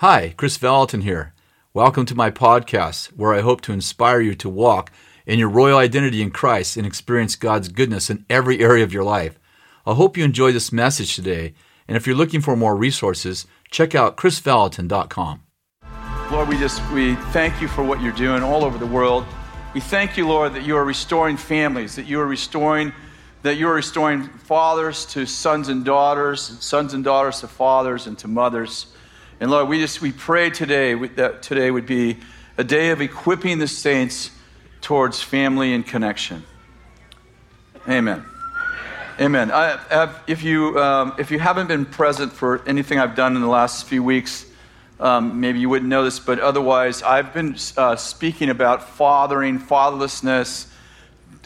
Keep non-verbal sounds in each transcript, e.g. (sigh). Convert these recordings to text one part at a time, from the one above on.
Hi, Kris Vallotton here. Welcome to my podcast, where I hope to inspire you to walk in your royal identity in Christ and experience God's goodness in every area of your life. I hope you enjoy this message today, and if you're looking for more resources, check out krisvallotton.com. Lord, we just we thank you for what you're doing all over the world. We thank you, Lord, that you are restoring families, that you are restoring that you are restoring fathers to sons and daughters, sons and daughters to fathers and to mothers. And Lord, we just we pray today that today would be a day of equipping the saints towards family and connection. Amen. Amen. I have, if you um, if you haven't been present for anything I've done in the last few weeks, um, maybe you wouldn't know this, but otherwise, I've been uh, speaking about fathering, fatherlessness,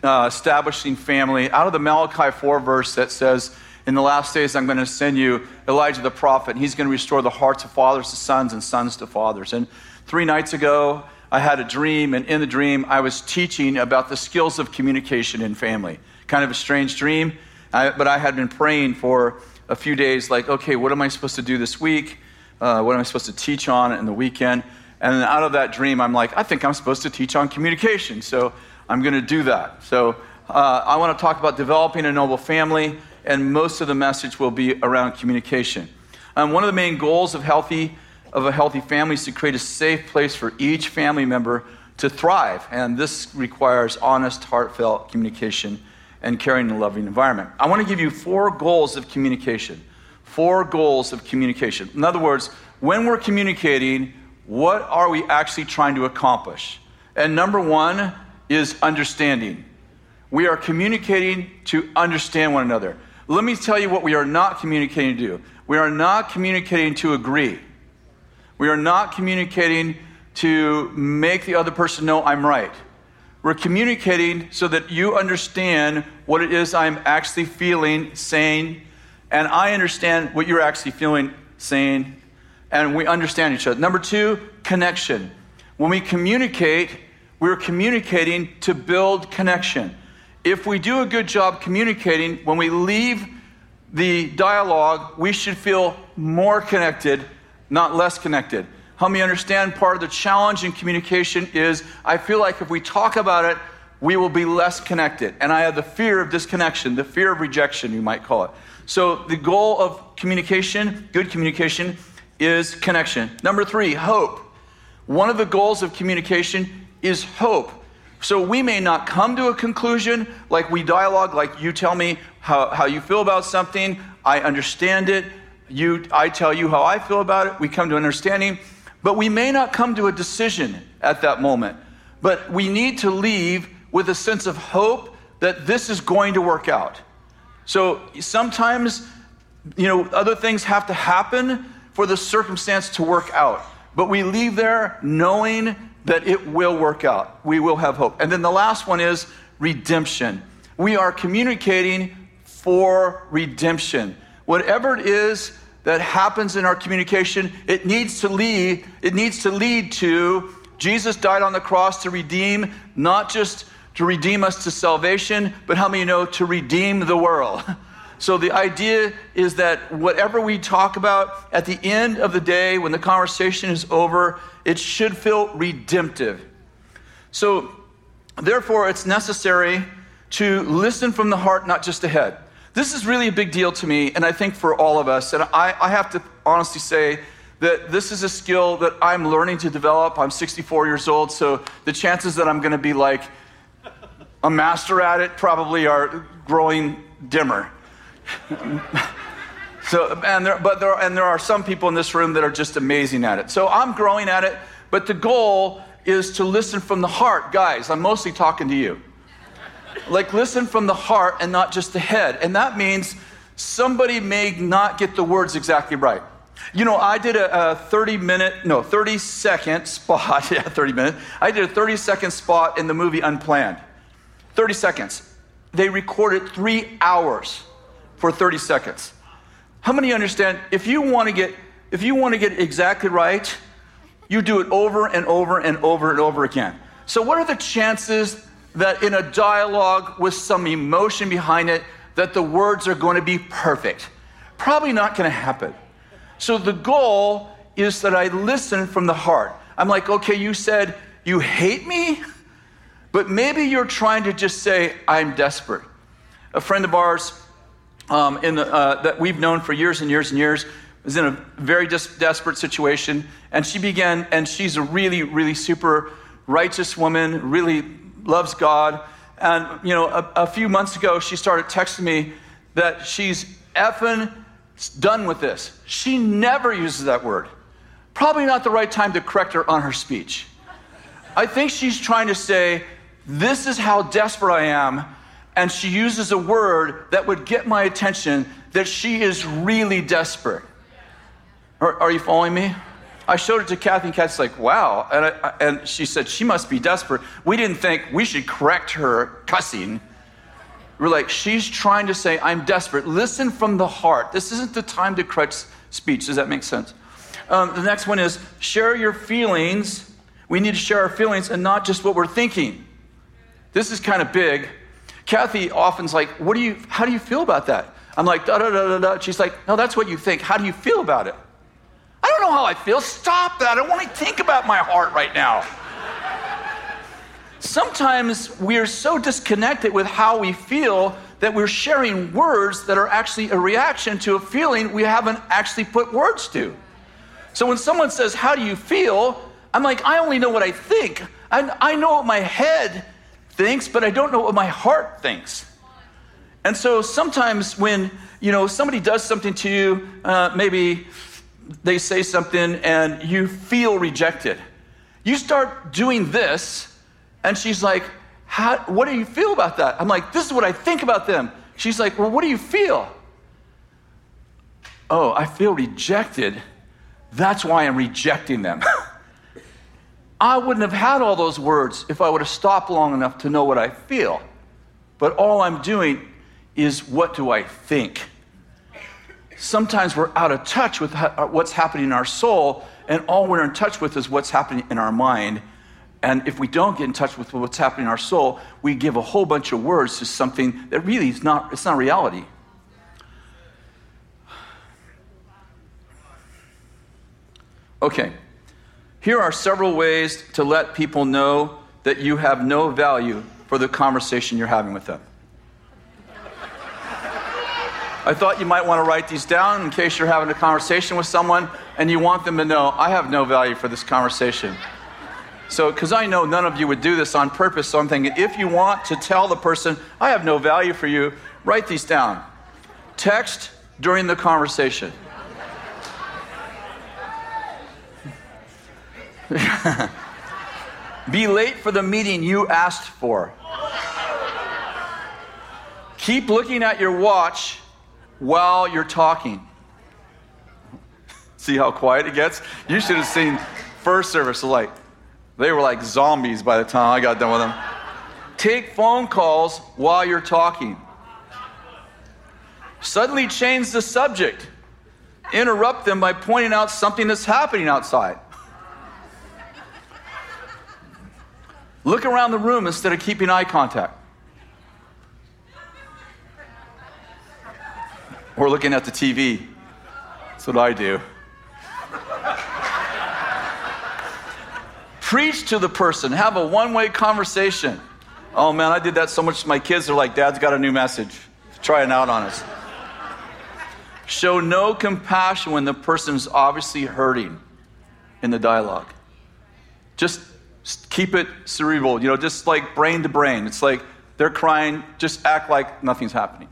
uh, establishing family out of the Malachi 4 verse that says, in the last days, I'm going to send you Elijah the prophet, and he's going to restore the hearts of fathers to sons and sons to fathers. And three nights ago, I had a dream, and in the dream, I was teaching about the skills of communication in family. Kind of a strange dream, but I had been praying for a few days, like, okay, what am I supposed to do this week? Uh, what am I supposed to teach on in the weekend? And then out of that dream, I'm like, I think I'm supposed to teach on communication, so I'm going to do that. So uh, I want to talk about developing a noble family and most of the message will be around communication. Um, one of the main goals of, healthy, of a healthy family is to create a safe place for each family member to thrive, and this requires honest, heartfelt communication and caring and loving environment. I want to give you four goals of communication. Four goals of communication. In other words, when we're communicating, what are we actually trying to accomplish? And number one is understanding. We are communicating to understand one another. Let me tell you what we are not communicating to do. We are not communicating to agree. We are not communicating to make the other person know I'm right. We're communicating so that you understand what it is I'm actually feeling, saying, and I understand what you're actually feeling, saying, and we understand each other. Number two, connection. When we communicate, we're communicating to build connection if we do a good job communicating, when we leave the dialogue, we should feel more connected, not less connected. Help me understand part of the challenge in communication is I feel like if we talk about it, we will be less connected. And I have the fear of disconnection, the fear of rejection, you might call it. So the goal of communication, good communication, is connection. Number three, hope. One of the goals of communication is hope. So we may not come to a conclusion like we dialogue, like you tell me how, how you feel about something, I understand it, you, I tell you how I feel about it, we come to understanding, but we may not come to a decision at that moment. But we need to leave with a sense of hope that this is going to work out. So sometimes, you know, other things have to happen for the circumstance to work out. But we leave there knowing that it will work out. We will have hope. And then the last one is redemption. We are communicating for redemption. Whatever it is that happens in our communication, it needs to lead, it needs to lead to Jesus died on the cross to redeem, not just to redeem us to salvation, but how many know to redeem the world? (laughs) So the idea is that whatever we talk about at the end of the day, when the conversation is over, it should feel redemptive. So therefore, it's necessary to listen from the heart, not just the head. This is really a big deal to me, and I think for all of us. And I, I have to honestly say that this is a skill that I'm learning to develop. I'm 64 years old, so the chances that I'm going to be like a master at it probably are growing dimmer (laughs) so, and there, but there, and there are some people in this room that are just amazing at it. So I'm growing at it, but the goal is to listen from the heart. Guys, I'm mostly talking to you. Like, listen from the heart and not just the head. And that means somebody may not get the words exactly right. You know, I did a, a 30 minute, no, 30 second spot. (laughs) Yeah, 30 minutes. I did a 30 second spot in the movie Unplanned. 30 seconds. They recorded three hours for 30 seconds. How many understand if you want to get if you want to get exactly right, you do it over and over and over and over again. So what are the chances that in a dialogue with some emotion behind it that the words are going to be perfect? Probably not going to happen. So the goal is that I listen from the heart. I'm like, okay, you said you hate me, but maybe you're trying to just say, I'm desperate. A friend of ours um, in the, uh, that we've known for years and years and years was in a very des- desperate situation, and she began, and she's a really, really super righteous woman, really loves God. And, you know, a, a few months ago, she started texting me that she's effing done with this. She never uses that word. Probably not the right time to correct her on her speech. I think she's trying to say, This is how desperate I am. And she uses a word that would get my attention that she is really desperate. Are, are you following me? I showed it to Kathy, and Kathy's like, wow. And, I, and she said, she must be desperate. We didn't think we should correct her cussing. We're like, she's trying to say, I'm desperate. Listen from the heart. This isn't the time to correct speech. Does that make sense? Um, the next one is share your feelings. We need to share our feelings and not just what we're thinking. This is kind of big. Kathy often's like, what do you, how do you feel about that? I'm like, da da da da da. She's like, no, that's what you think. How do you feel about it? I don't know how I feel. Stop that. I don't want to think about my heart right now. Sometimes we're so disconnected with how we feel that we're sharing words that are actually a reaction to a feeling we haven't actually put words to. So when someone says, How do you feel? I'm like, I only know what I think. I, I know what my head thinks, but I don't know what my heart thinks. And so sometimes when you know somebody does something to you, uh, maybe they say something and you feel rejected. You start doing this, and she's like, What do you feel about that? I'm like, This is what I think about them. She's like, Well, what do you feel? Oh, I feel rejected. That's why I'm rejecting them. (laughs) I wouldn't have had all those words if I would have stopped long enough to know what I feel. But all I'm doing is what do I think? sometimes we're out of touch with uh, what's happening in our soul, and all we're in touch with is what's happening in our mind. And if we don't get in touch with what's happening in our soul, we give a whole bunch of words to something that really is not, it's not reality. Okay, here are several ways to let people know that you have no value for the conversation you're having with them. I thought you might want to write these down in case you're having a conversation with someone and you want them to know, I have no value for this conversation. So, because I know none of you would do this on purpose, so I'm thinking if you want to tell the person, I have no value for you, write these down. Text during the conversation. (laughs) Be late for the meeting you asked for. Keep looking at your watch while you're talking. See how quiet it gets? You should have seen first service. Like, they were like zombies by the time I got done with them. Take phone calls while you're talking. Suddenly change the subject. Interrupt them by pointing out something that's happening outside. Look around the room instead of keeping eye contact. Or looking at the TV. That's what I do. Preach to the person, have a one way conversation. Oh man, I did that so much. My kids are like, Dad's got a new message. Try it out on us. Show no compassion when the person's obviously hurting in the dialogue. Just keep it cerebral, you know, just like brain to brain. It's like they're crying, just act like nothing's happening.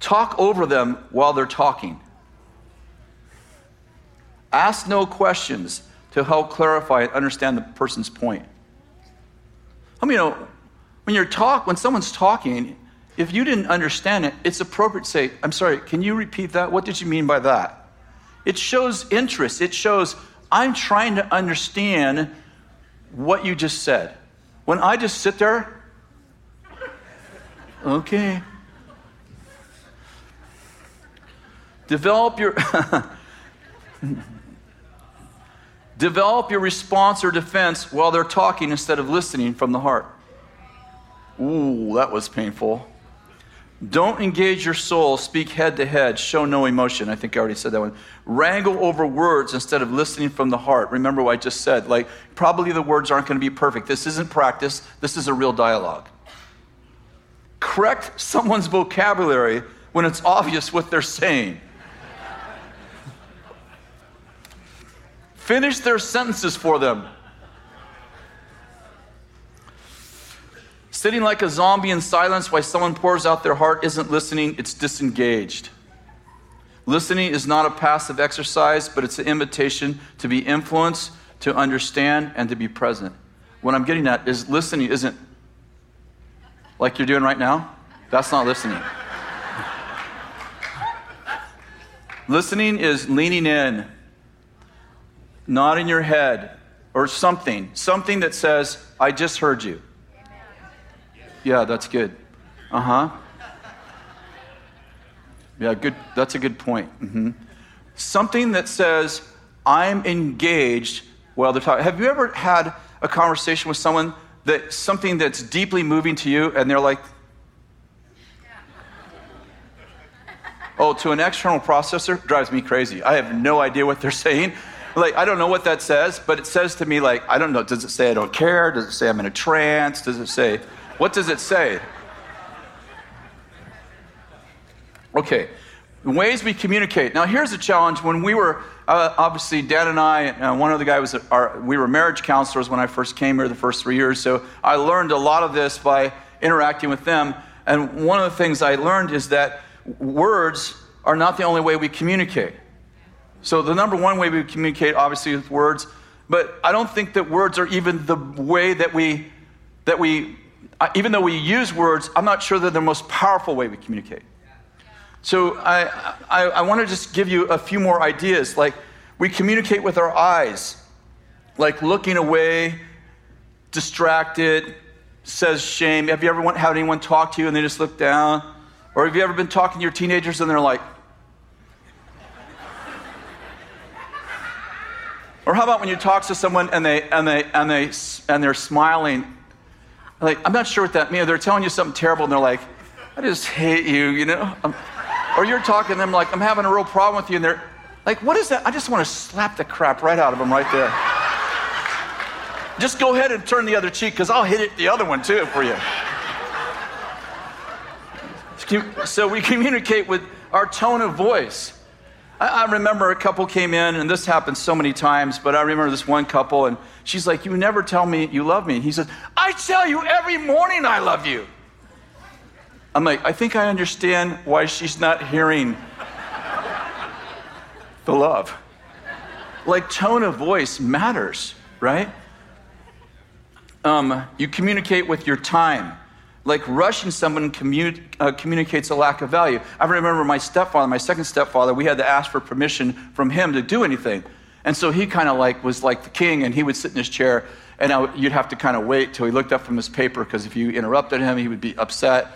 Talk over them while they're talking. Ask no questions to help clarify and understand the person's point. I mean, you know, when you're talk, when someone's talking, if you didn't understand it, it's appropriate to say, I'm sorry, can you repeat that? What did you mean by that? It shows interest. It shows, I'm trying to understand what you just said. When I just sit there, okay, Develop your (laughs) Develop your response or defense while they're talking instead of listening from the heart. Ooh, that was painful. Don't engage your soul, speak head to head, show no emotion. I think I already said that one. Wrangle over words instead of listening from the heart. Remember what I just said. Like, probably the words aren't going to be perfect. This isn't practice, this is a real dialogue. Correct someone's vocabulary when it's obvious what they're saying. Finish their sentences for them. Sitting like a zombie in silence while someone pours out their heart isn't listening, it's disengaged. Listening is not a passive exercise, but it's an invitation to be influenced, to understand, and to be present. What I'm getting at is listening isn't like you're doing right now. That's not listening. listening is leaning in, nodding your head, or something, something that says, I just heard you. Yeah, that's good. Uh huh. Yeah, good. That's a good point. Mm-hmm. Something that says, I'm engaged while they're talking. Have you ever had a conversation with someone that something that's deeply moving to you and they're like, Oh, to an external processor drives me crazy. I have no idea what they're (laughs) saying. Like, I don't know what that says, but it says to me, like, I don't know. Does it say I don't care? Does it say I'm in a trance? Does it say what does it say? Okay, the ways we communicate. Now, here's a challenge. When we were, uh, obviously, Dan and I, uh, one other guy was, our, we were marriage counselors when I first came here the first three years. So I learned a lot of this by interacting with them. And one of the things I learned is that words are not the only way we communicate. So the number one way we communicate, obviously, with words, but I don't think that words are even the way that we that we even though we use words, I'm not sure they're the most powerful way we communicate. So I, I, I want to just give you a few more ideas. Like we communicate with our eyes, like looking away, distracted, says shame. Have you ever had anyone talk to you and they just look down? Or have you ever been talking to your teenagers and they're like, (laughs) or how about when you talk to someone and they and they and they and they're smiling like, I'm not sure what that means. They're telling you something terrible and they're like, I just hate you, you know? Um, or you're talking to them like, I'm having a real problem with you. And they're like, what is that? I just want to slap the crap right out of them right there. just go ahead and turn the other cheek because I'll hit it the other one too for you. So we communicate with our tone of voice. I, remember a couple came in, and this happened so many times, but I remember this one couple, and she's like, You never tell me you love me. He says, I tell you every morning I love you. I'm like, I think I understand why she's not hearing the love. Like, tone of voice matters, right? Um, you communicate with your time like rushing someone uh, communicates a lack of value. I remember my stepfather, my second stepfather, we had to ask for permission from him to do anything. And so he kind of like was like the king and he would sit in his chair and you'd have to kind of wait till he looked up from his paper because if you interrupted him, he would be upset.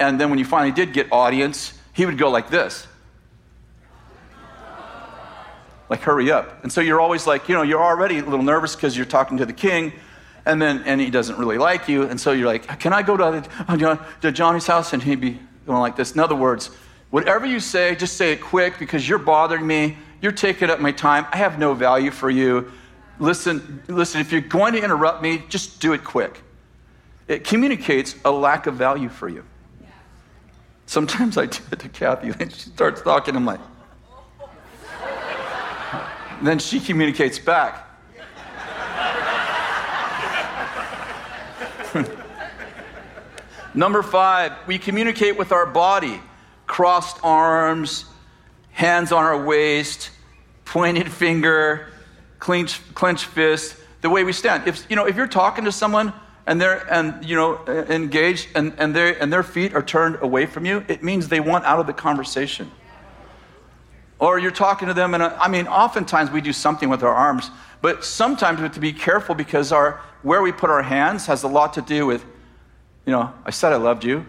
And then when you finally did get audience, he would go like this. Like, hurry up. And so you're always like, you know, you're already a little nervous because you're talking to the king and then and he doesn't really like you, and so you're like, can I go to, uh, to Johnny's house? And he'd be going like this. In other words, whatever you say, just say it quick because you're bothering me. You're taking up my time. I have no value for you. Listen, listen. If you're going to interrupt me, just do it quick. It communicates a lack of value for you. Sometimes I do it to Kathy, and she starts talking. I'm like, (laughs) then she communicates back. Number five, we communicate with our body crossed arms, hands on our waist, pointed finger, clenched, clenched fist, the way we stand. If, you know, if you're talking to someone and they're and, you know, uh, engaged and, and, and their feet are turned away from you, it means they want out of the conversation. Or you're talking to them, and uh, I mean, oftentimes we do something with our arms, but sometimes we have to be careful because our, where we put our hands has a lot to do with you know, I said I loved you.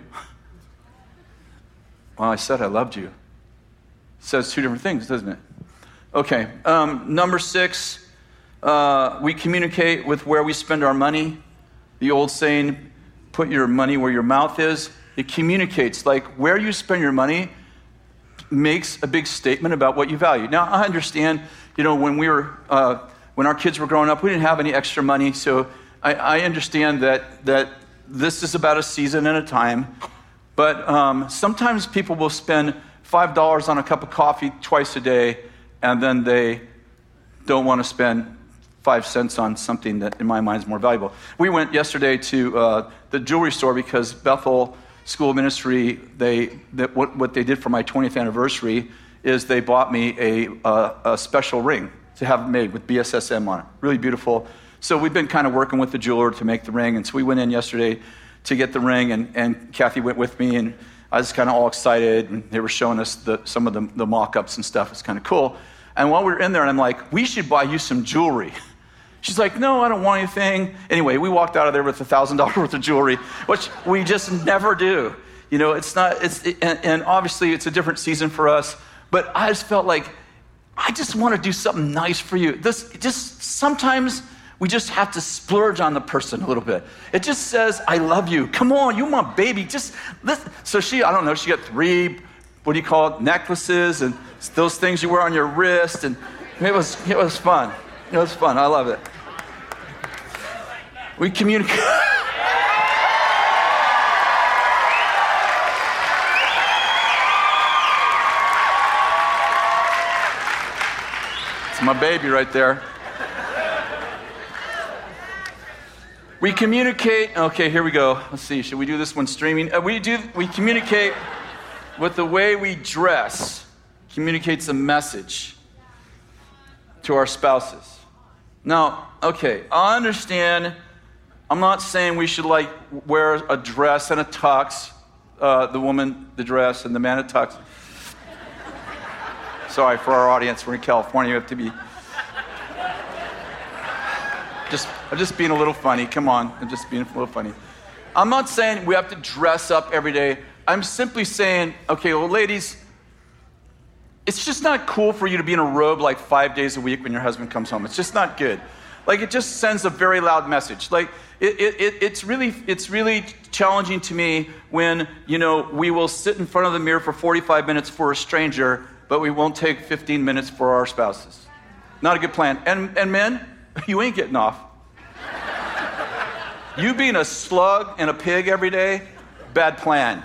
Well, I said I loved you. It says two different things, doesn't it? Okay, um, number six, uh, we communicate with where we spend our money. The old saying, put your money where your mouth is. It communicates. Like where you spend your money makes a big statement about what you value. Now, I understand, you know, when we were, uh, when our kids were growing up, we didn't have any extra money. So I, I understand that, that this is about a season and a time. But um, sometimes people will spend $5 on a cup of coffee twice a day, and then they don't want to spend five cents on something that, in my mind, is more valuable. We went yesterday to uh, the jewelry store because Bethel School of Ministry, they, that what, what they did for my 20th anniversary is they bought me a, a, a special ring to have made with BSSM on it. Really beautiful. So we've been kind of working with the jeweler to make the ring. And so we went in yesterday to get the ring, and, and Kathy went with me, and I was kind of all excited. And they were showing us the, some of the, the mock ups and stuff. It's kind of cool. And while we were in there, and I'm like, we should buy you some jewelry. (laughs) She's like, no, I don't want anything. Anyway, we walked out of there with a $1,000 worth of jewelry, which we just never do. You know, it's not, it's, and, and obviously it's a different season for us, but I just felt like, I just want to do something nice for you. This, just sometimes we just have to splurge on the person a little bit. It just says, I love you. Come on, you my baby. Just listen. So she, I don't know, she got three, what do you call it, necklaces and those things you wear on your wrist. And it was, it was fun. It was fun. I love it. We communicate. (laughs) it's my baby right there. We communicate. Okay, here we go. Let's see. Should we do this one streaming? Uh, we do. We communicate with the way we dress. Communicates a message to our spouses. Now, okay, I understand. I'm not saying we should like wear a dress and a tux, uh, the woman the dress and the man a tux. Sorry for our audience. We're in California. You have to be. Just, I'm just being a little funny. Come on, I'm just being a little funny. I'm not saying we have to dress up every day. I'm simply saying, okay, well, ladies, it's just not cool for you to be in a robe like five days a week when your husband comes home. It's just not good. Like it just sends a very loud message. Like it, it, it's really it's really challenging to me when you know we will sit in front of the mirror for 45 minutes for a stranger, but we won't take 15 minutes for our spouses. Not a good plan. And and men, you ain't getting off. you being a slug and a pig every day, bad plan.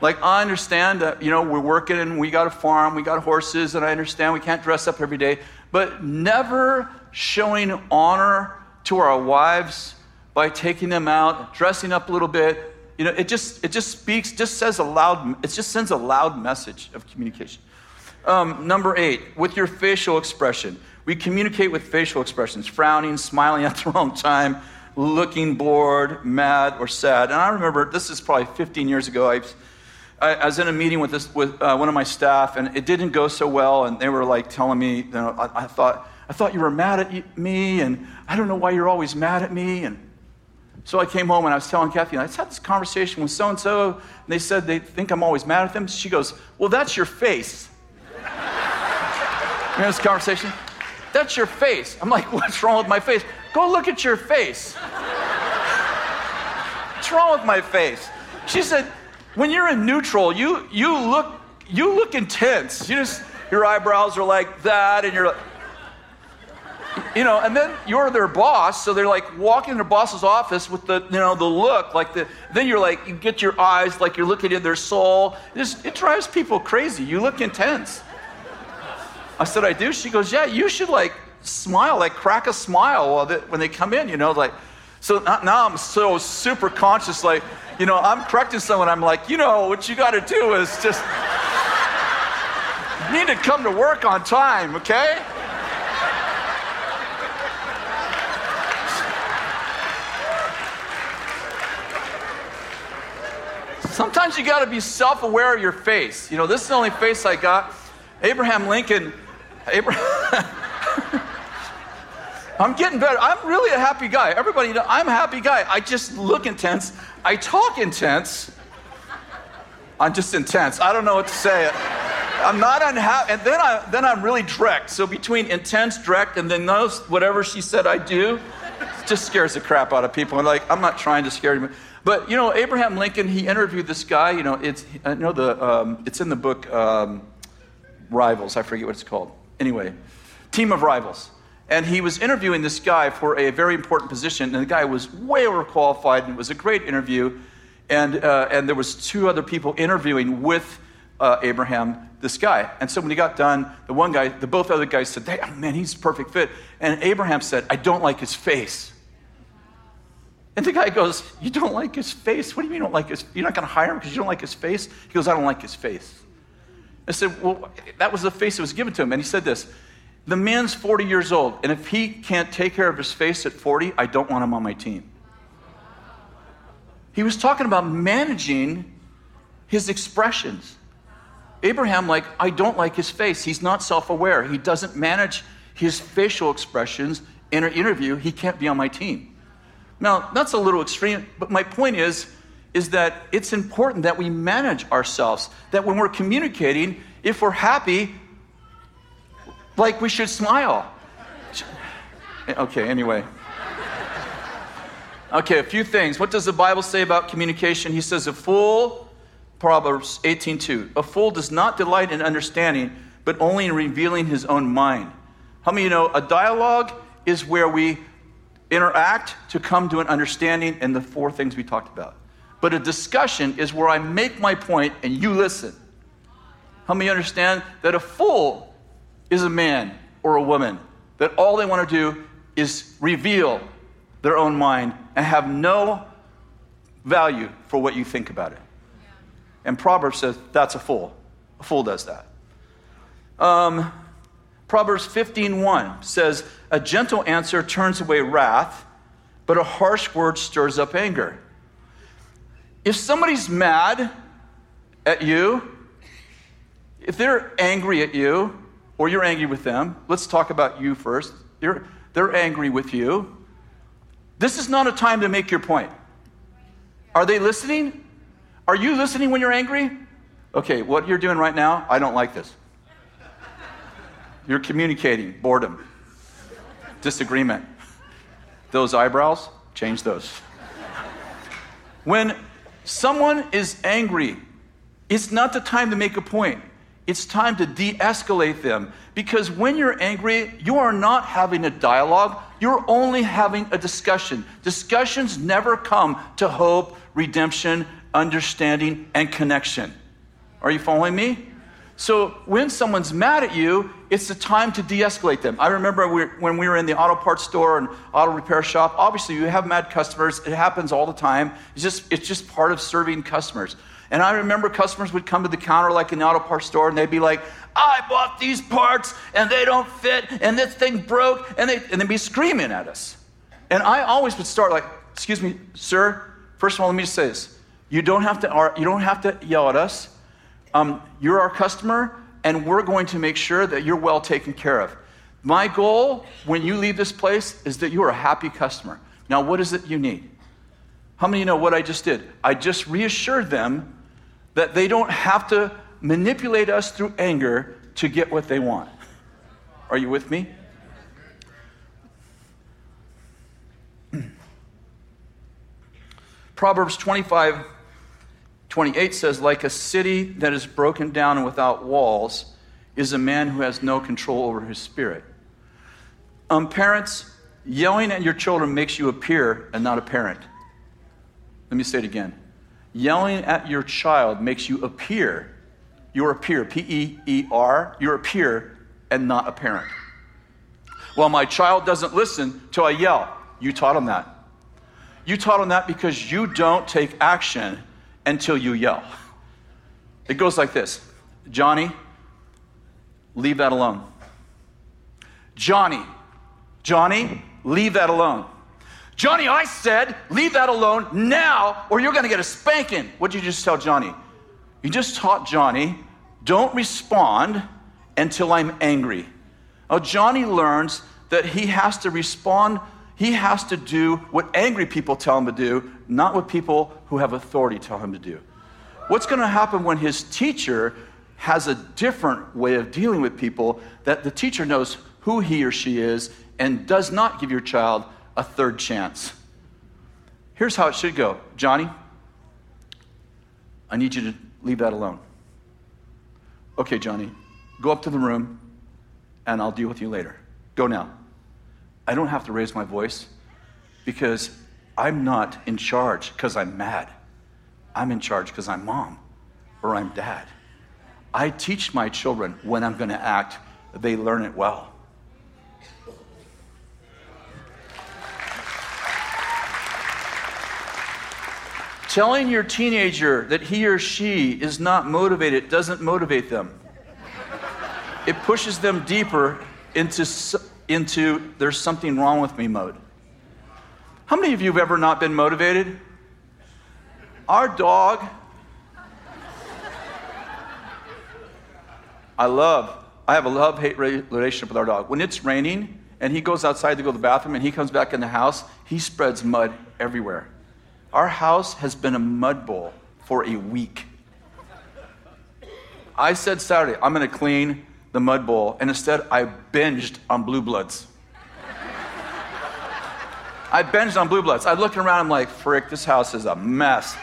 Like, I understand that, you know, we're working and we got a farm, we got horses, and I understand we can't dress up every day, but never showing honor to our wives by taking them out, dressing up a little bit. You know, it just, it just speaks, just says a loud, it just sends a loud message of communication. Um, number eight, with your facial expression. We communicate with facial expressions, frowning, smiling at the (laughs) wrong time, looking bored, mad, or sad. And I remember, this is probably 15 years ago, I I, was in a meeting with, this, with uh, one of my staff, and it didn't go so well. And they were like telling me, you know, I, I, thought, I thought you were mad at me, and I don't know why you're always mad at me. And so I came home and I was telling Kathy, I just had this conversation with so and so, and they said they think I'm always mad at them. She goes, Well, that's your face. (laughs) you know this conversation? That's your face. I'm like, (laughs) What's wrong with my face? Go look at your face. What's wrong with my face? She said, when you're in neutral, you, you, look, you look intense. You just, your eyebrows are like that, and you're like, you know, and then you're their boss, so they're like walking in their boss's office with the, you know, the look, like the, then you're like, you get your eyes like you're looking in their soul. It, just, it drives people crazy. You look intense. I said, I do. She goes, yeah, you should like smile, like crack a smile when they come in, you know, like, so now I'm so super conscious, like, you know, I'm correcting someone. I'm like, you know, what you got to do is just need to come to work on time, okay? Sometimes you got to be self aware of your face. You know, this is the only face I got. Abraham Lincoln, Abraham. (laughs) I'm getting better. I'm really a happy guy. Everybody know I'm a happy guy. I just look intense. I talk intense. I'm just intense. I don't know what to say. I'm not unhappy. And then, I, then I'm really direct. So between intense, direct, and then those, whatever she said I do, just scares the crap out of people. And like, I'm not trying to scare you. But, you know, Abraham Lincoln, he interviewed this guy. You know, it's, I know the, um, it's in the book um, Rivals. I forget what it's called. Anyway, Team of Rivals. And he was interviewing this guy for a very important position. And the guy was way overqualified. And it was a great interview. And, uh, and there was two other people interviewing with uh, Abraham, this guy. And so when he got done, the one guy, the both other guys said, hey, man, he's a perfect fit. And Abraham said, I don't like his face. And the guy goes, You don't like his face? What do you mean you don't like his You're not going to hire him because you don't like his face? He goes, I don't like his face. I said, Well, that was the face that was given to him. And he said this The man's 40 years old, and if he can't take care of his face at 40, I don't want him on my team. He was talking about managing his expressions. Abraham, like, I don't like his face. He's not self aware. He doesn't manage his facial expressions in an interview. He can't be on my team. Now, that's a little extreme, but my point is, is that it's important that we manage ourselves. That when we're communicating, if we're happy, like we should smile. Okay, anyway. Okay, a few things. What does the Bible say about communication? He says, a fool Proverbs 18:2. A fool does not delight in understanding, but only in revealing his own mind. How many you know a dialogue is where we interact to come to an understanding and the four things we talked about. But a discussion is where I make my point and you listen. How many understand that a fool is a man or a woman that all they want to do is reveal their own mind and have no value for what you think about it? And Proverbs says that's a fool. A fool does that. Um, Proverbs 15:1 says, "A gentle answer turns away wrath, but a harsh word stirs up anger." If somebody's mad at you, if they're angry at you, or you're angry with them, let's talk about you first. You're, they're angry with you. This is not a time to make your point. Are they listening? Are you listening when you're angry? Okay, what you're doing right now, I don't like this. You're communicating boredom, disagreement. Those eyebrows, change those. When someone is angry, it's not the time to make a point. It's time to de escalate them. Because when you're angry, you are not having a dialogue, you're only having a discussion. Discussions never come to hope, redemption, understanding, and connection. Are you following me? So when someone's mad at you, it's the time to de-escalate them. I remember when we were in the auto parts store and auto repair shop. Obviously, you have mad customers. It happens all the time. It's just it's just part of serving customers. And I remember customers would come to the counter like in the auto parts store, and they'd be like, "I bought these parts and they don't fit, and this thing broke," and they and they'd be screaming at us. And I always would start like, "Excuse me, sir. First of all, let me just say this: you don't have to, you don't have to yell at us. Um, you're our customer, and we're going to make sure that you're well taken care of. My goal when you leave this place is that you are a happy customer. Now, what is it you need? How many of you know what I just did? I just reassured them that they don't have to manipulate us through anger to get what they want. Are you with me? (clears throat) Proverbs 25 28 says, like a city that is broken down and without walls is a man who has no control over his spirit. Um, parents, yelling at your children makes you a peer and not a parent. Let me say it again. Yelling at your child makes you a peer. You're a peer, P E E R. You're a peer and not a parent. Well, my child doesn't listen till I yell. You taught him that. You taught him that because you don't take action until you yell. It goes like this Johnny, leave that alone. Johnny, Johnny, leave that alone. Johnny, I said, leave that alone now, or you're going to get a spanking. What did you just tell Johnny? You just taught Johnny, don't respond until I'm angry. Now, Johnny learns that he has to respond he has to do what angry people tell him to do, not what people who have authority tell him to do. What's going to happen when his teacher has a different way of dealing with people that the teacher knows who he or she is and does not give your child a third chance. Here's how it should go Johnny, I need you to leave that alone. Okay, Johnny, go up to the room and I'll deal with you later. Go now. I don't have to raise my voice because I'm not in charge because I'm mad. I'm in charge because I'm mom or I'm dad. I teach my children when I'm going to act, they learn it well. Telling your teenager that he or she is not motivated doesn't motivate them. It pushes them deeper into, into there's something wrong with me mode. How many of you have ever not been motivated? Our dog, I love, I have a love hate relationship with our dog. When it's raining and he goes outside to go to the bathroom and he comes back in the house, he spreads mud everywhere. Our house has been a mud bowl for a week. I said Saturday, I'm going to clean the mud bowl, and instead I binged on Blue Bloods. I binged on Blue Bloods. I looked around, I'm like, frick, this house is a mess.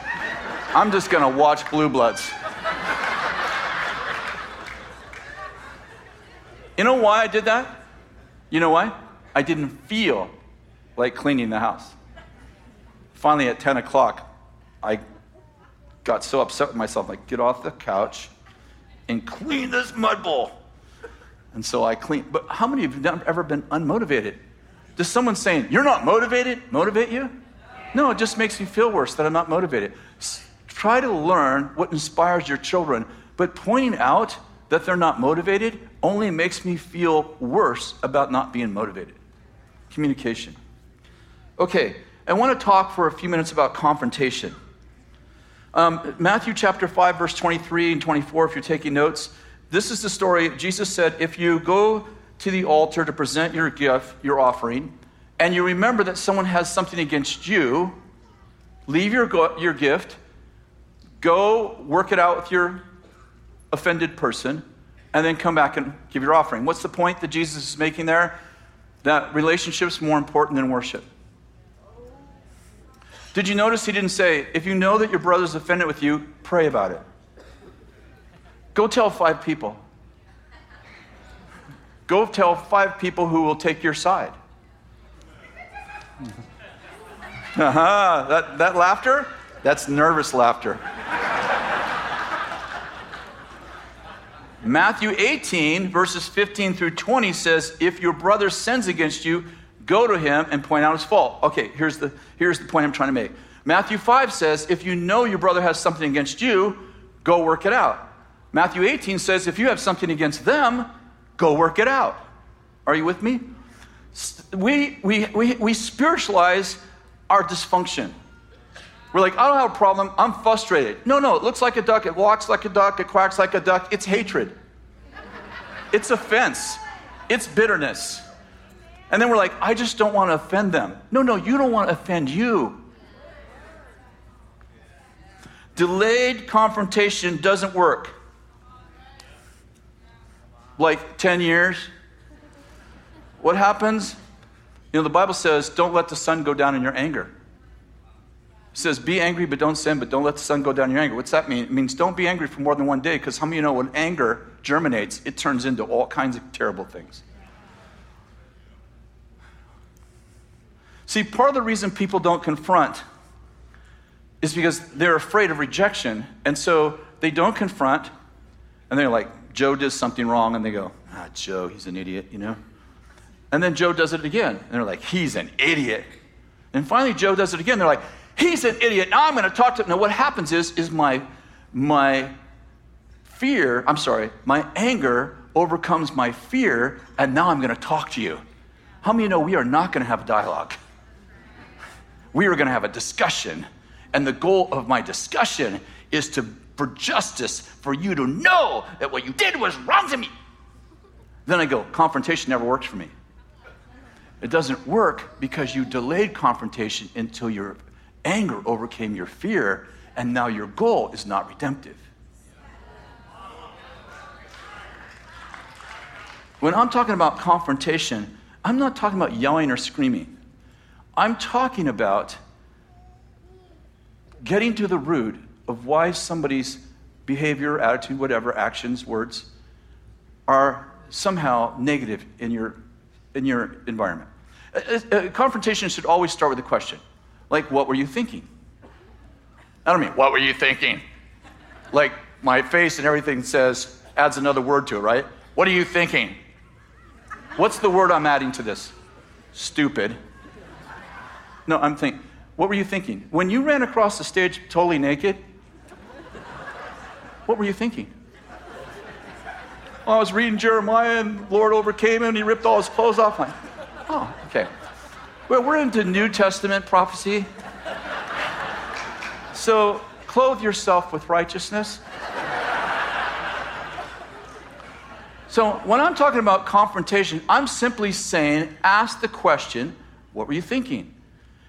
I'm just to watch Blue Bloods. You know why I did that? You know why? I didn't feel like cleaning the house finally at 10 o'clock, I got so upset with myself, like, get off the couch and clean this mud bowl. And so I cleaned. But how many of you have ever been unmotivated? Does someone saying, you're not motivated, motivate you? No, it just makes me feel worse that I'm not motivated. S- try to learn what inspires your children, but pointing out that they're not motivated only makes me feel worse about not being motivated. Communication. Okay, I want to talk for a few minutes about confrontation. Um, Matthew chapter 5, verse 23 and 24, if you're taking notes, this is the story. Jesus said, If you go to the altar to present your gift, your offering, and you remember that someone has something against you, leave your, go- your gift, go work it out with your offended person, and then come back and give your offering. What's the point that Jesus is making there? That relationship's more important than worship. Did you notice he didn't say, if you know that your brother's offended with you, pray about it? Go tell five people. Go tell five people who will take your side. Uh-huh. That, that laughter? That's nervous laughter. Matthew 18, verses 15 through 20 says, If your brother sins against you, Go to him and point out his fault. Okay, here's the, here's the point I'm trying to make. Matthew 5 says, if you know your brother has something against you, go work it out. Matthew 18 says, if you have something against them, go work it out. Are you with me? We, we, we, we spiritualize our dysfunction. We're like, I don't have a problem. I'm frustrated. No, no, it looks like a duck. It walks like a duck. It quacks like a duck. It's hatred. It's offense. It's bitterness. And then we're like, I just don't want to offend them. No, no, you don't want to offend you. Delayed confrontation doesn't work. Like 10 years. What happens? You know, the Bible says, don't let the sun go down in your anger. It says, be angry, but don't sin, but don't let the sun go down in your anger. What's that mean? It means don't be angry for more than one day, because how many of you know when anger germinates, it turns into all kinds of terrible things? See, part of the reason people don't confront is because they're afraid of rejection. And so they don't confront, and they're like, Joe does something wrong, and they go, ah, Joe, he's an idiot, you know? And then Joe does it again, and they're like, he's an idiot. And finally, Joe does it again. They're like, he's an idiot. Now I'm going to talk to him. Now, what happens is, is my, my fear, I'm sorry, my anger overcomes my fear, and now I'm going to talk to you. How many know we are not going to have a dialogue? we are going to have a discussion. And the goal of my discussion is to for justice, for you to know that what you did was wrong to me. Then I go, confrontation never works for me. It doesn't work because you delayed confrontation until your anger overcame your fear, and now your goal is not redemptive. When I'm talking about confrontation, I'm not talking about yelling or screaming. I'm talking about getting to the root of why somebody's behavior, attitude, whatever, actions, words are somehow negative in your, in your environment. A, a, confrontation should always start with a question like, what were you thinking? I don't mean, what were you thinking? Like, my face and everything says, adds another word to it, right? What are you thinking? What's the word I'm adding to this? Stupid. No, I'm thinking, what were you thinking? When you ran across the stage totally naked, what were you thinking? I was reading Jeremiah and Lord overcame him and he ripped all his clothes off. Like, oh, okay. Well, we're into New Testament prophecy. So clothe yourself with righteousness. So when I'm talking about confrontation, I'm simply saying, ask the question, what were you thinking?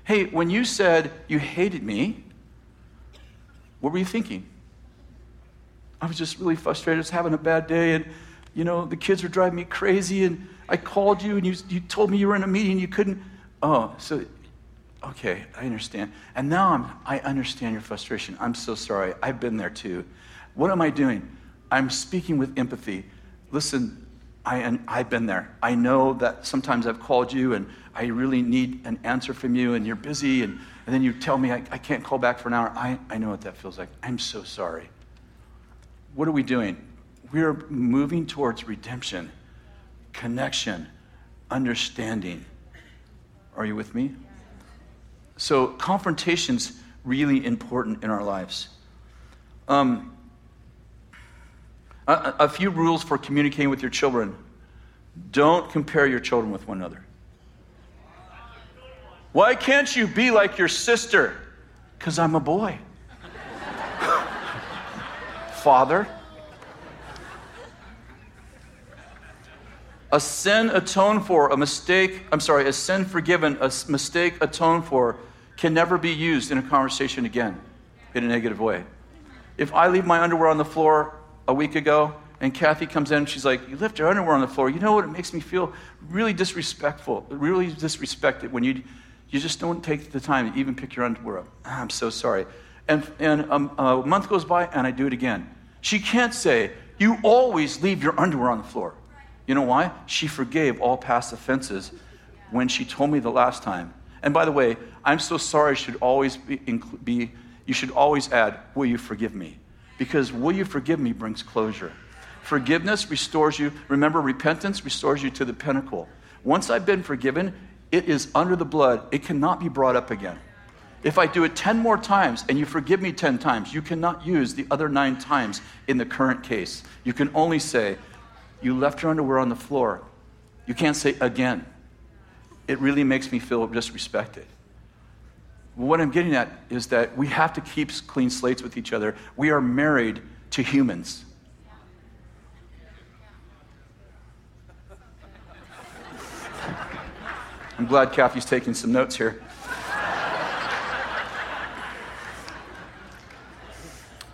Hey, when you said you hated me, what were you thinking? I was just really frustrated. I was having a bad day, and you know, the kids were driving me crazy, and I called you, and you, you told me you were in a meeting, and you couldn't. Oh, so, okay, I understand. And now I'm, I understand your frustration. I'm so sorry. I've been there too. What am I doing? I'm speaking with empathy. Listen, I, and I've been there. I know that sometimes I've called you and I really need an answer from you and you're busy and, and then you tell me I, I can't call back for an hour. I, I know what that feels like. I'm so sorry. What are we doing? We're moving towards redemption, connection, understanding. Are you with me? So, confrontation's really important in our lives. Um, a, a few rules for communicating with your children don't compare your children with one another. Why can't you be like your sister? Because I'm a boy. Father, a sin atoned for, a mistake, I'm sorry, a sin forgiven, a mistake atoned for can never be used in a conversation again in a negative way. If I leave my underwear on the floor a week ago and Kathy comes in and she's like, You left your underwear on the floor. You know what? It makes me feel really disrespectful, really disrespected when you, you just don't take the time to even pick your underwear up. Ah, I'm so sorry. And, and um, a month goes by and I do it again. She can't say, You always leave your underwear on the floor. You know why? She forgave all past offenses when she told me the last time. And by the way, I'm so sorry should always be, be you should always add, Will you forgive me? Because will you forgive me brings closure. Forgiveness restores you. Remember, repentance restores you to the pinnacle. Once I've been forgiven, it is under the blood. It cannot be brought up again. If I do it 10 more times and you forgive me 10 times, you cannot use the other nine times in the current case. You can only say, You left your underwear on the floor. You can't say again. It really makes me feel disrespected. What I'm getting at is that we have to keep clean slates with each other. We are married to humans. I'm glad Kathy's taking some notes here.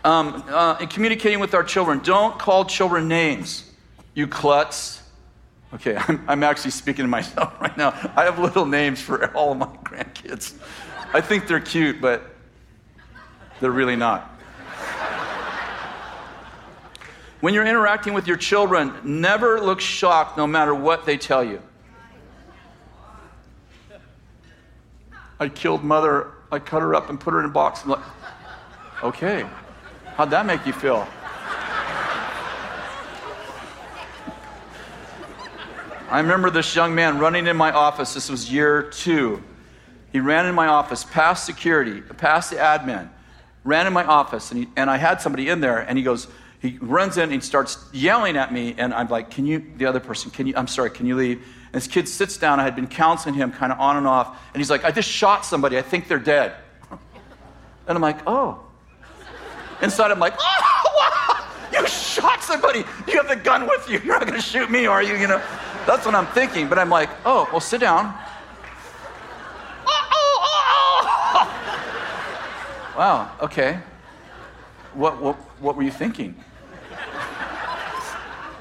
Um, uh, in communicating with our children, don't call children names. You klutz. Okay, (laughs) I'm, I'm actually speaking to myself (laughs) right now. I have little names for all of my grandkids. I think they're cute, but they're really not. When you're interacting with your children, never look shocked no matter what they tell you. I killed mother. I cut her up and put her in a box. I'm like, okay, how'd that make you feel? I remember this young man running in my office. This was year two. He ran in my office, past security, past the admin, ran in my office, and, he, and I had somebody in there, and he goes, he runs in and starts yelling at me, and I'm like, can you, the other person, can you, I'm sorry, can you leave? And this kid sits down. I had been counseling him kind of on and off. And he's like, I just shot somebody. I think they're dead. And I'm like, oh. Inside, I'm like, oh, (laughs) you shot somebody. You have the gun with you. You're not going to shoot me, are you? You know, that's what I'm thinking. But I'm like, oh, well, sit down. (laughs) Wow, okay. What, what, what were you thinking?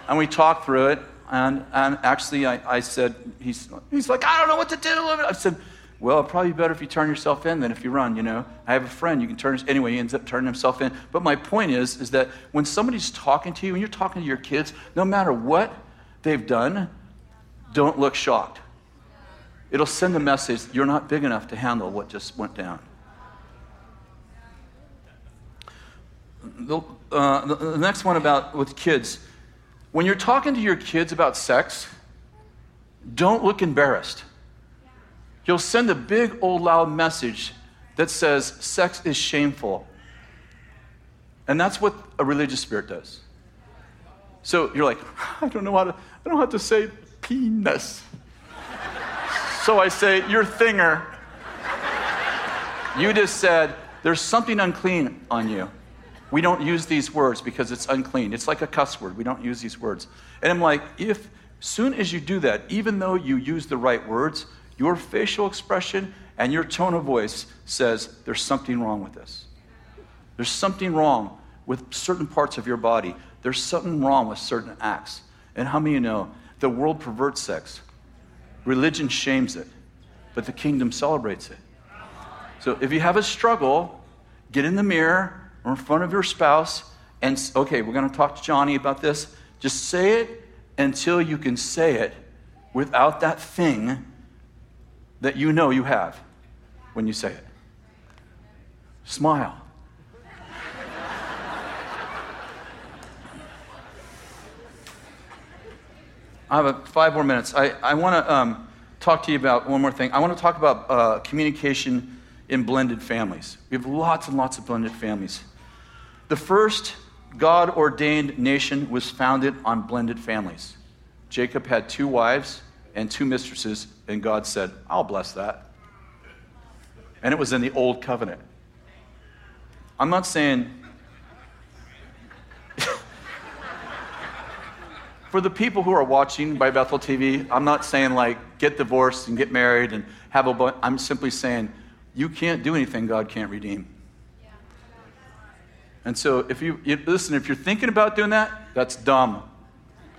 And we talked through it. And, and actually, I, I said, he's, he's like, I don't know what to do. I said, Well, probably be better if you turn yourself in than if you run, you know. I have a friend, you can turn, anyway, he ends up turning himself in. But my point is, is that when somebody's talking to you, when you're talking to your kids, no matter what they've done, don't look shocked. It'll send a message you're not big enough to handle what just went down. The, uh, the next one about with kids. When you're talking to your kids about sex, don't look embarrassed. You'll send a big old loud message that says sex is shameful. And that's what a religious spirit does. So you're like, I don't know how to, I don't how to say penis. so I say, your thinger. You just said, there's something unclean on you. We don't use these words because it's unclean. It's like a cuss word. We don't use these words. And I'm like, if soon as you do that, even though you use the right words, your facial expression and your tone of voice says there's something wrong with this. There's something wrong with certain parts of your body. There's something wrong with certain acts. And how many of you know the world perverts sex? Religion shames it, but the kingdom celebrates it. So if you have a struggle, get in the mirror or in front of your spouse and, okay, we're going to talk to Johnny about this. Just say it until you can say it without that thing that you know you have when you say it. Smile. I have a, five more minutes. I, I want to um, talk to you about one more thing. I want to talk about uh, communication in blended families. We have lots and lots of blended families. The first God ordained nation was founded on blended families. Jacob had two wives and two mistresses, and God said, I'll bless that. And it was in the old covenant. I'm not saying. (laughs) For the people who are watching by Bethel TV, I'm not saying like get divorced and get married and have a. Bu- I'm simply saying you can't do anything God can't redeem. And so if you, you listen, if you're thinking about doing that, that's dumb.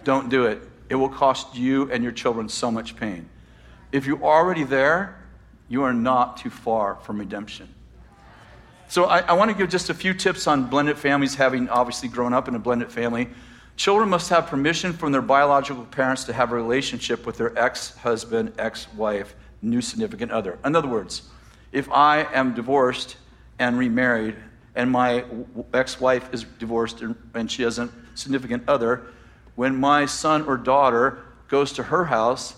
Don't do it. It will cost you and your children so much pain. If you're already there, you are not too far from redemption. So I, I want to give just a few tips on blended families, having obviously grown up in a blended family. Children must have permission from their biological parents to have a relationship with their ex husband, ex wife, new significant other. In other words, if I am divorced and remarried, and my ex wife is divorced and she has a significant other, when my son or daughter goes to her house,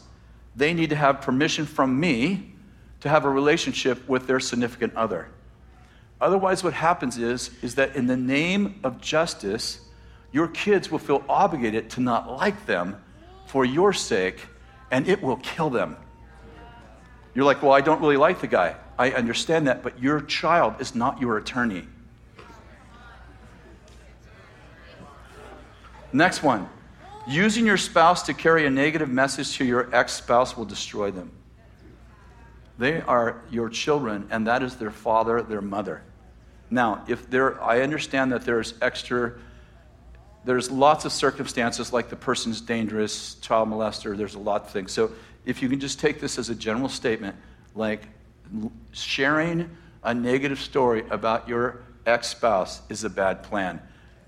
they need to have permission from me to have a relationship with their significant other. Otherwise, what happens is, is that in the name of justice, your kids will feel obligated to not like them for your sake, and it will kill them. You're like, well, I don't really like the guy. I understand that, but your child is not your attorney. Next one. Using your spouse to carry a negative message to your ex spouse will destroy them. They are your children, and that is their father, their mother. Now, if there, I understand that there's extra, there's lots of circumstances like the person's dangerous, child molester, there's a lot of things. So if you can just take this as a general statement, like sharing a negative story about your ex spouse is a bad plan.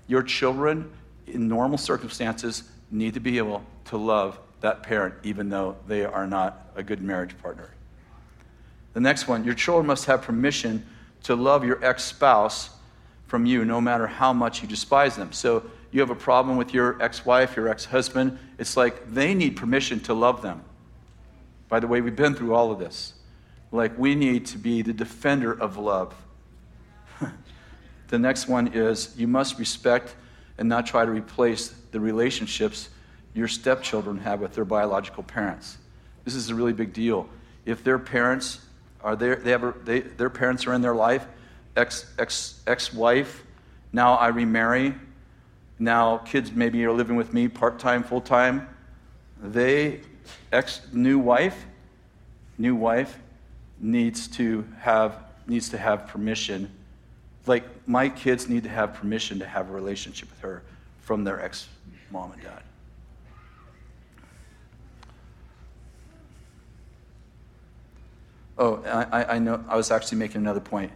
Your children, in normal circumstances, need to be able to love that parent even though they are not a good marriage partner. The next one your children must have permission to love your ex spouse from you no matter how much you despise them. So you have a problem with your ex wife, your ex husband, it's like they need permission to love them. By the way, we've been through all of this. Like we need to be the defender of love. (laughs) the next one is you must respect and not try to replace the relationships your stepchildren have with their biological parents. This is a really big deal. If their parents are there, they have a, they, their parents are in their life, ex, ex, ex-wife, now I remarry, now kids maybe are living with me part-time, full-time, they, ex, new wife, new wife needs to have, needs to have permission like my kids need to have permission to have a relationship with her from their ex mom and dad. Oh, I, I know, I was actually making another point.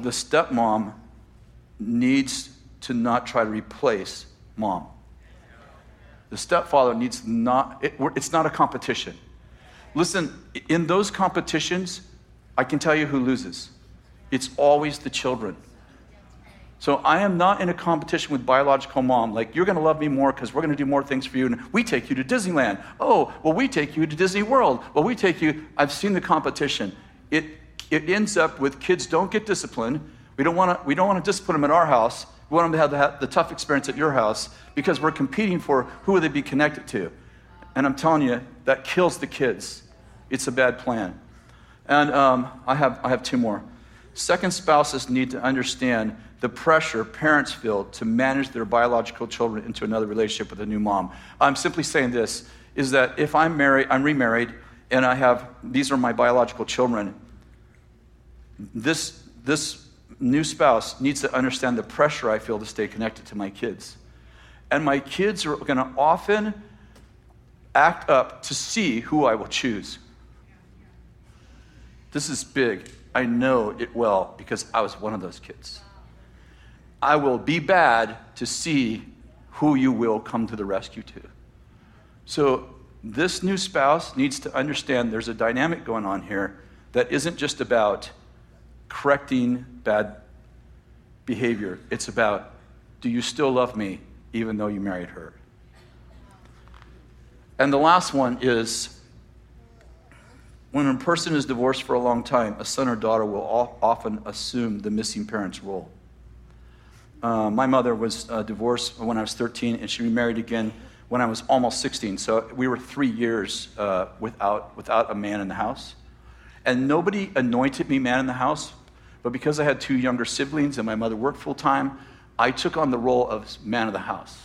The stepmom needs to not try to replace mom. The stepfather needs not, it, it's not a competition. Listen, in those competitions, I can tell you who loses. It's always the children. So I am not in a competition with biological mom. Like, you're going to love me more because we're going to do more things for you. And we take you to Disneyland. Oh, well, we take you to Disney World. Well, we take you. I've seen the competition. It, it ends up with kids don't get disciplined. We don't want to, discipline them at our house. We want them to have the, the tough experience at your house because we're competing for who will they be connected to. And I'm telling you, that kills the kids. It's a bad plan. And um, I, have, I have two more. Second spouses need to understand the pressure parents feel to manage their biological children into another relationship with a new mom. I'm simply saying this is that if I'm married, I'm remarried, and I have these are my biological children, this, this new spouse needs to understand the pressure I feel to stay connected to my kids. And my kids are going to often act up to see who I will choose. This is big. I know it well because I was one of those kids. I will be bad to see who you will come to the rescue to. So, this new spouse needs to understand there's a dynamic going on here that isn't just about correcting bad behavior, it's about do you still love me even though you married her? And the last one is when a person is divorced for a long time, a son or daughter will often assume the missing parent's role. Uh, my mother was uh, divorced when I was 13, and she remarried again when I was almost 16. So we were three years uh, without, without a man in the house. And nobody anointed me man in the house, but because I had two younger siblings and my mother worked full time, I took on the role of man of the house.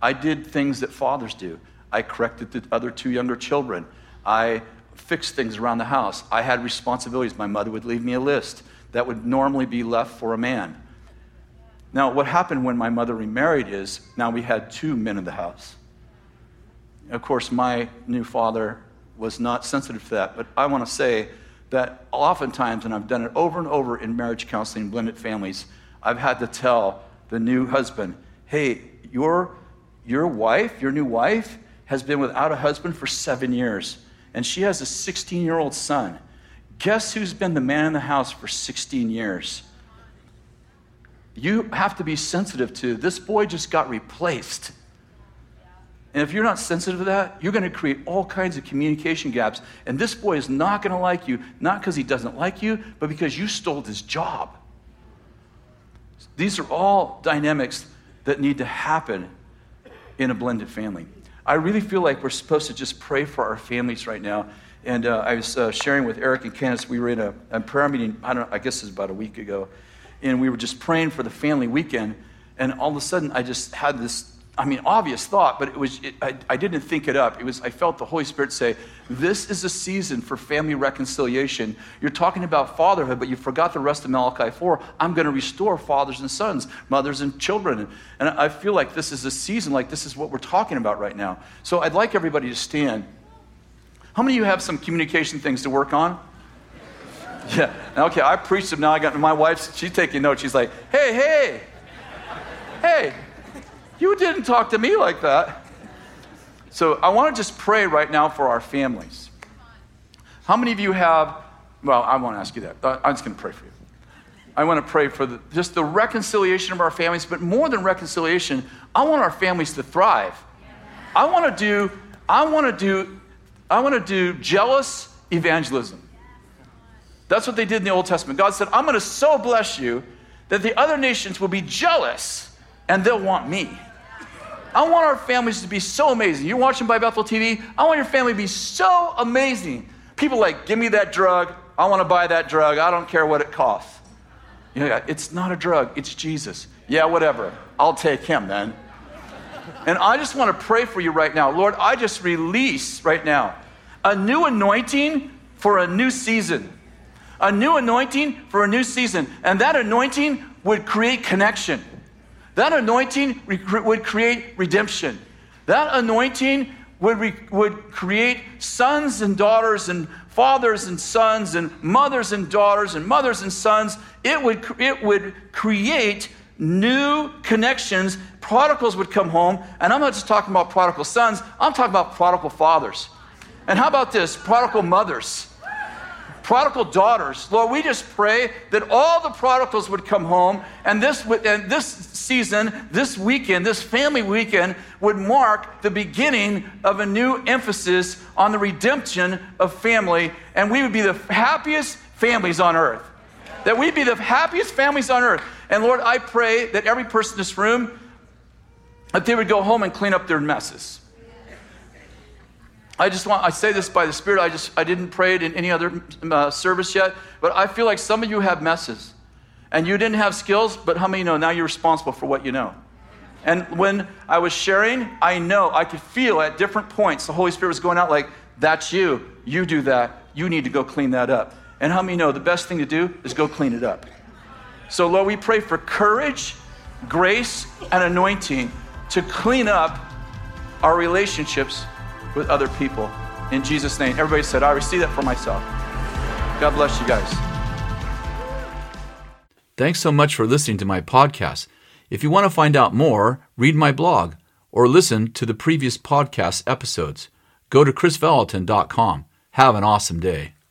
I did things that fathers do. I corrected the other two younger children. I fixed things around the house. I had responsibilities. My mother would leave me a list that would normally be left for a man. Now, what happened when my mother remarried is now we had two men in the house. Of course, my new father was not sensitive to that, but I want to say that oftentimes, and I've done it over and over in marriage counseling, blended families, I've had to tell the new husband, hey, your, your wife, your new wife, has been without a husband for seven years, and she has a 16 year old son. Guess who's been the man in the house for 16 years? you have to be sensitive to this boy just got replaced. And if you're not sensitive to that, you're going to create all kinds of communication gaps. And this boy is not going to like you, not because he doesn't like you, but because you stole his job. These are all dynamics that need to happen in a blended family. I really feel like we're supposed to just pray for our families right now. And uh, I was uh, sharing with Eric and Candace, we were in a, a prayer meeting, I don't I guess it was about a week ago and we were just praying for the family weekend. And all of a sudden, I just had this, I mean, obvious thought, but it was, it, I, I didn't think it up. It was, I felt the Holy Spirit say, This is a season for family reconciliation. You're talking about fatherhood, but you forgot the rest of Malachi 4. I'm going to restore fathers and sons, mothers and children. And, I feel like this is a season, like this is what we're talking about right now. So I'd like everybody to stand. How many of you have some communication things to work on? (laughs) Yeah. Okay, I preached them. Now I got my wife, she's taking notes. She's like, hey, hey, hey, you didn't talk to me like that. So I want to just pray right now for our families. How many of you have, well, I won't ask you that. Uh, I'm just going to pray for you. I want to pray for the, just the reconciliation of our families, but more than reconciliation, I want our families to thrive. I want to do, I want to do, I want to do jealous evangelism. That's what they did in the Old Testament. God said, I'm going to so bless you that the other nations will be jealous and they'll want me. I want our families to be so amazing. You're watching by Bethel TV. I want your family to be so amazing. People like, give me that drug. I want to buy that drug. I don't care what it costs. Yeah, it's not a drug. It's Jesus. Yeah, whatever. I'll take him then. And I just want to pray for you right now. Lord, I just release right now a new anointing for a new season a new anointing for a new season. And that anointing would create connection. That anointing would create redemption. That anointing would, would create sons and daughters and fathers and sons and mothers and daughters and mothers and sons, it would, it would create new connections. Prodigals would come home, and I'm not just talking about prodigal sons, I'm talking about prodigal fathers. And how about this? Prodigal mothers prodigal daughters. Lord, we just pray that all the prodigals would come home, and this, and this season, this weekend, this family weekend, would mark the beginning of a new emphasis on the redemption of family, and we would be the happiest families on earth. That we'd be the happiest families on earth. And Lord, I pray that every person in this room, that they would go home and clean up their messes I just want, I say this by the Spirit, I just, I didn't pray it in any other uh, service yet, but I feel like some of you have messes. And you didn't have skills, but how many know now you're responsible for what you know? And when I was sharing, I know, I could feel at different points the Holy Spirit was going out like, that's you. You do that. You need to go clean that up. And how many know the best thing to do is go clean it up? So, Lord, we pray for courage, grace, and anointing to clean up our relationships with other people. In Jesus' name. Everybody said, I receive that for myself. God bless you guys. Thanks so much for listening to my podcast. If you want to find out more, read my blog or listen to the previous podcast episodes. Go to krisvallotton.com. Have an awesome day.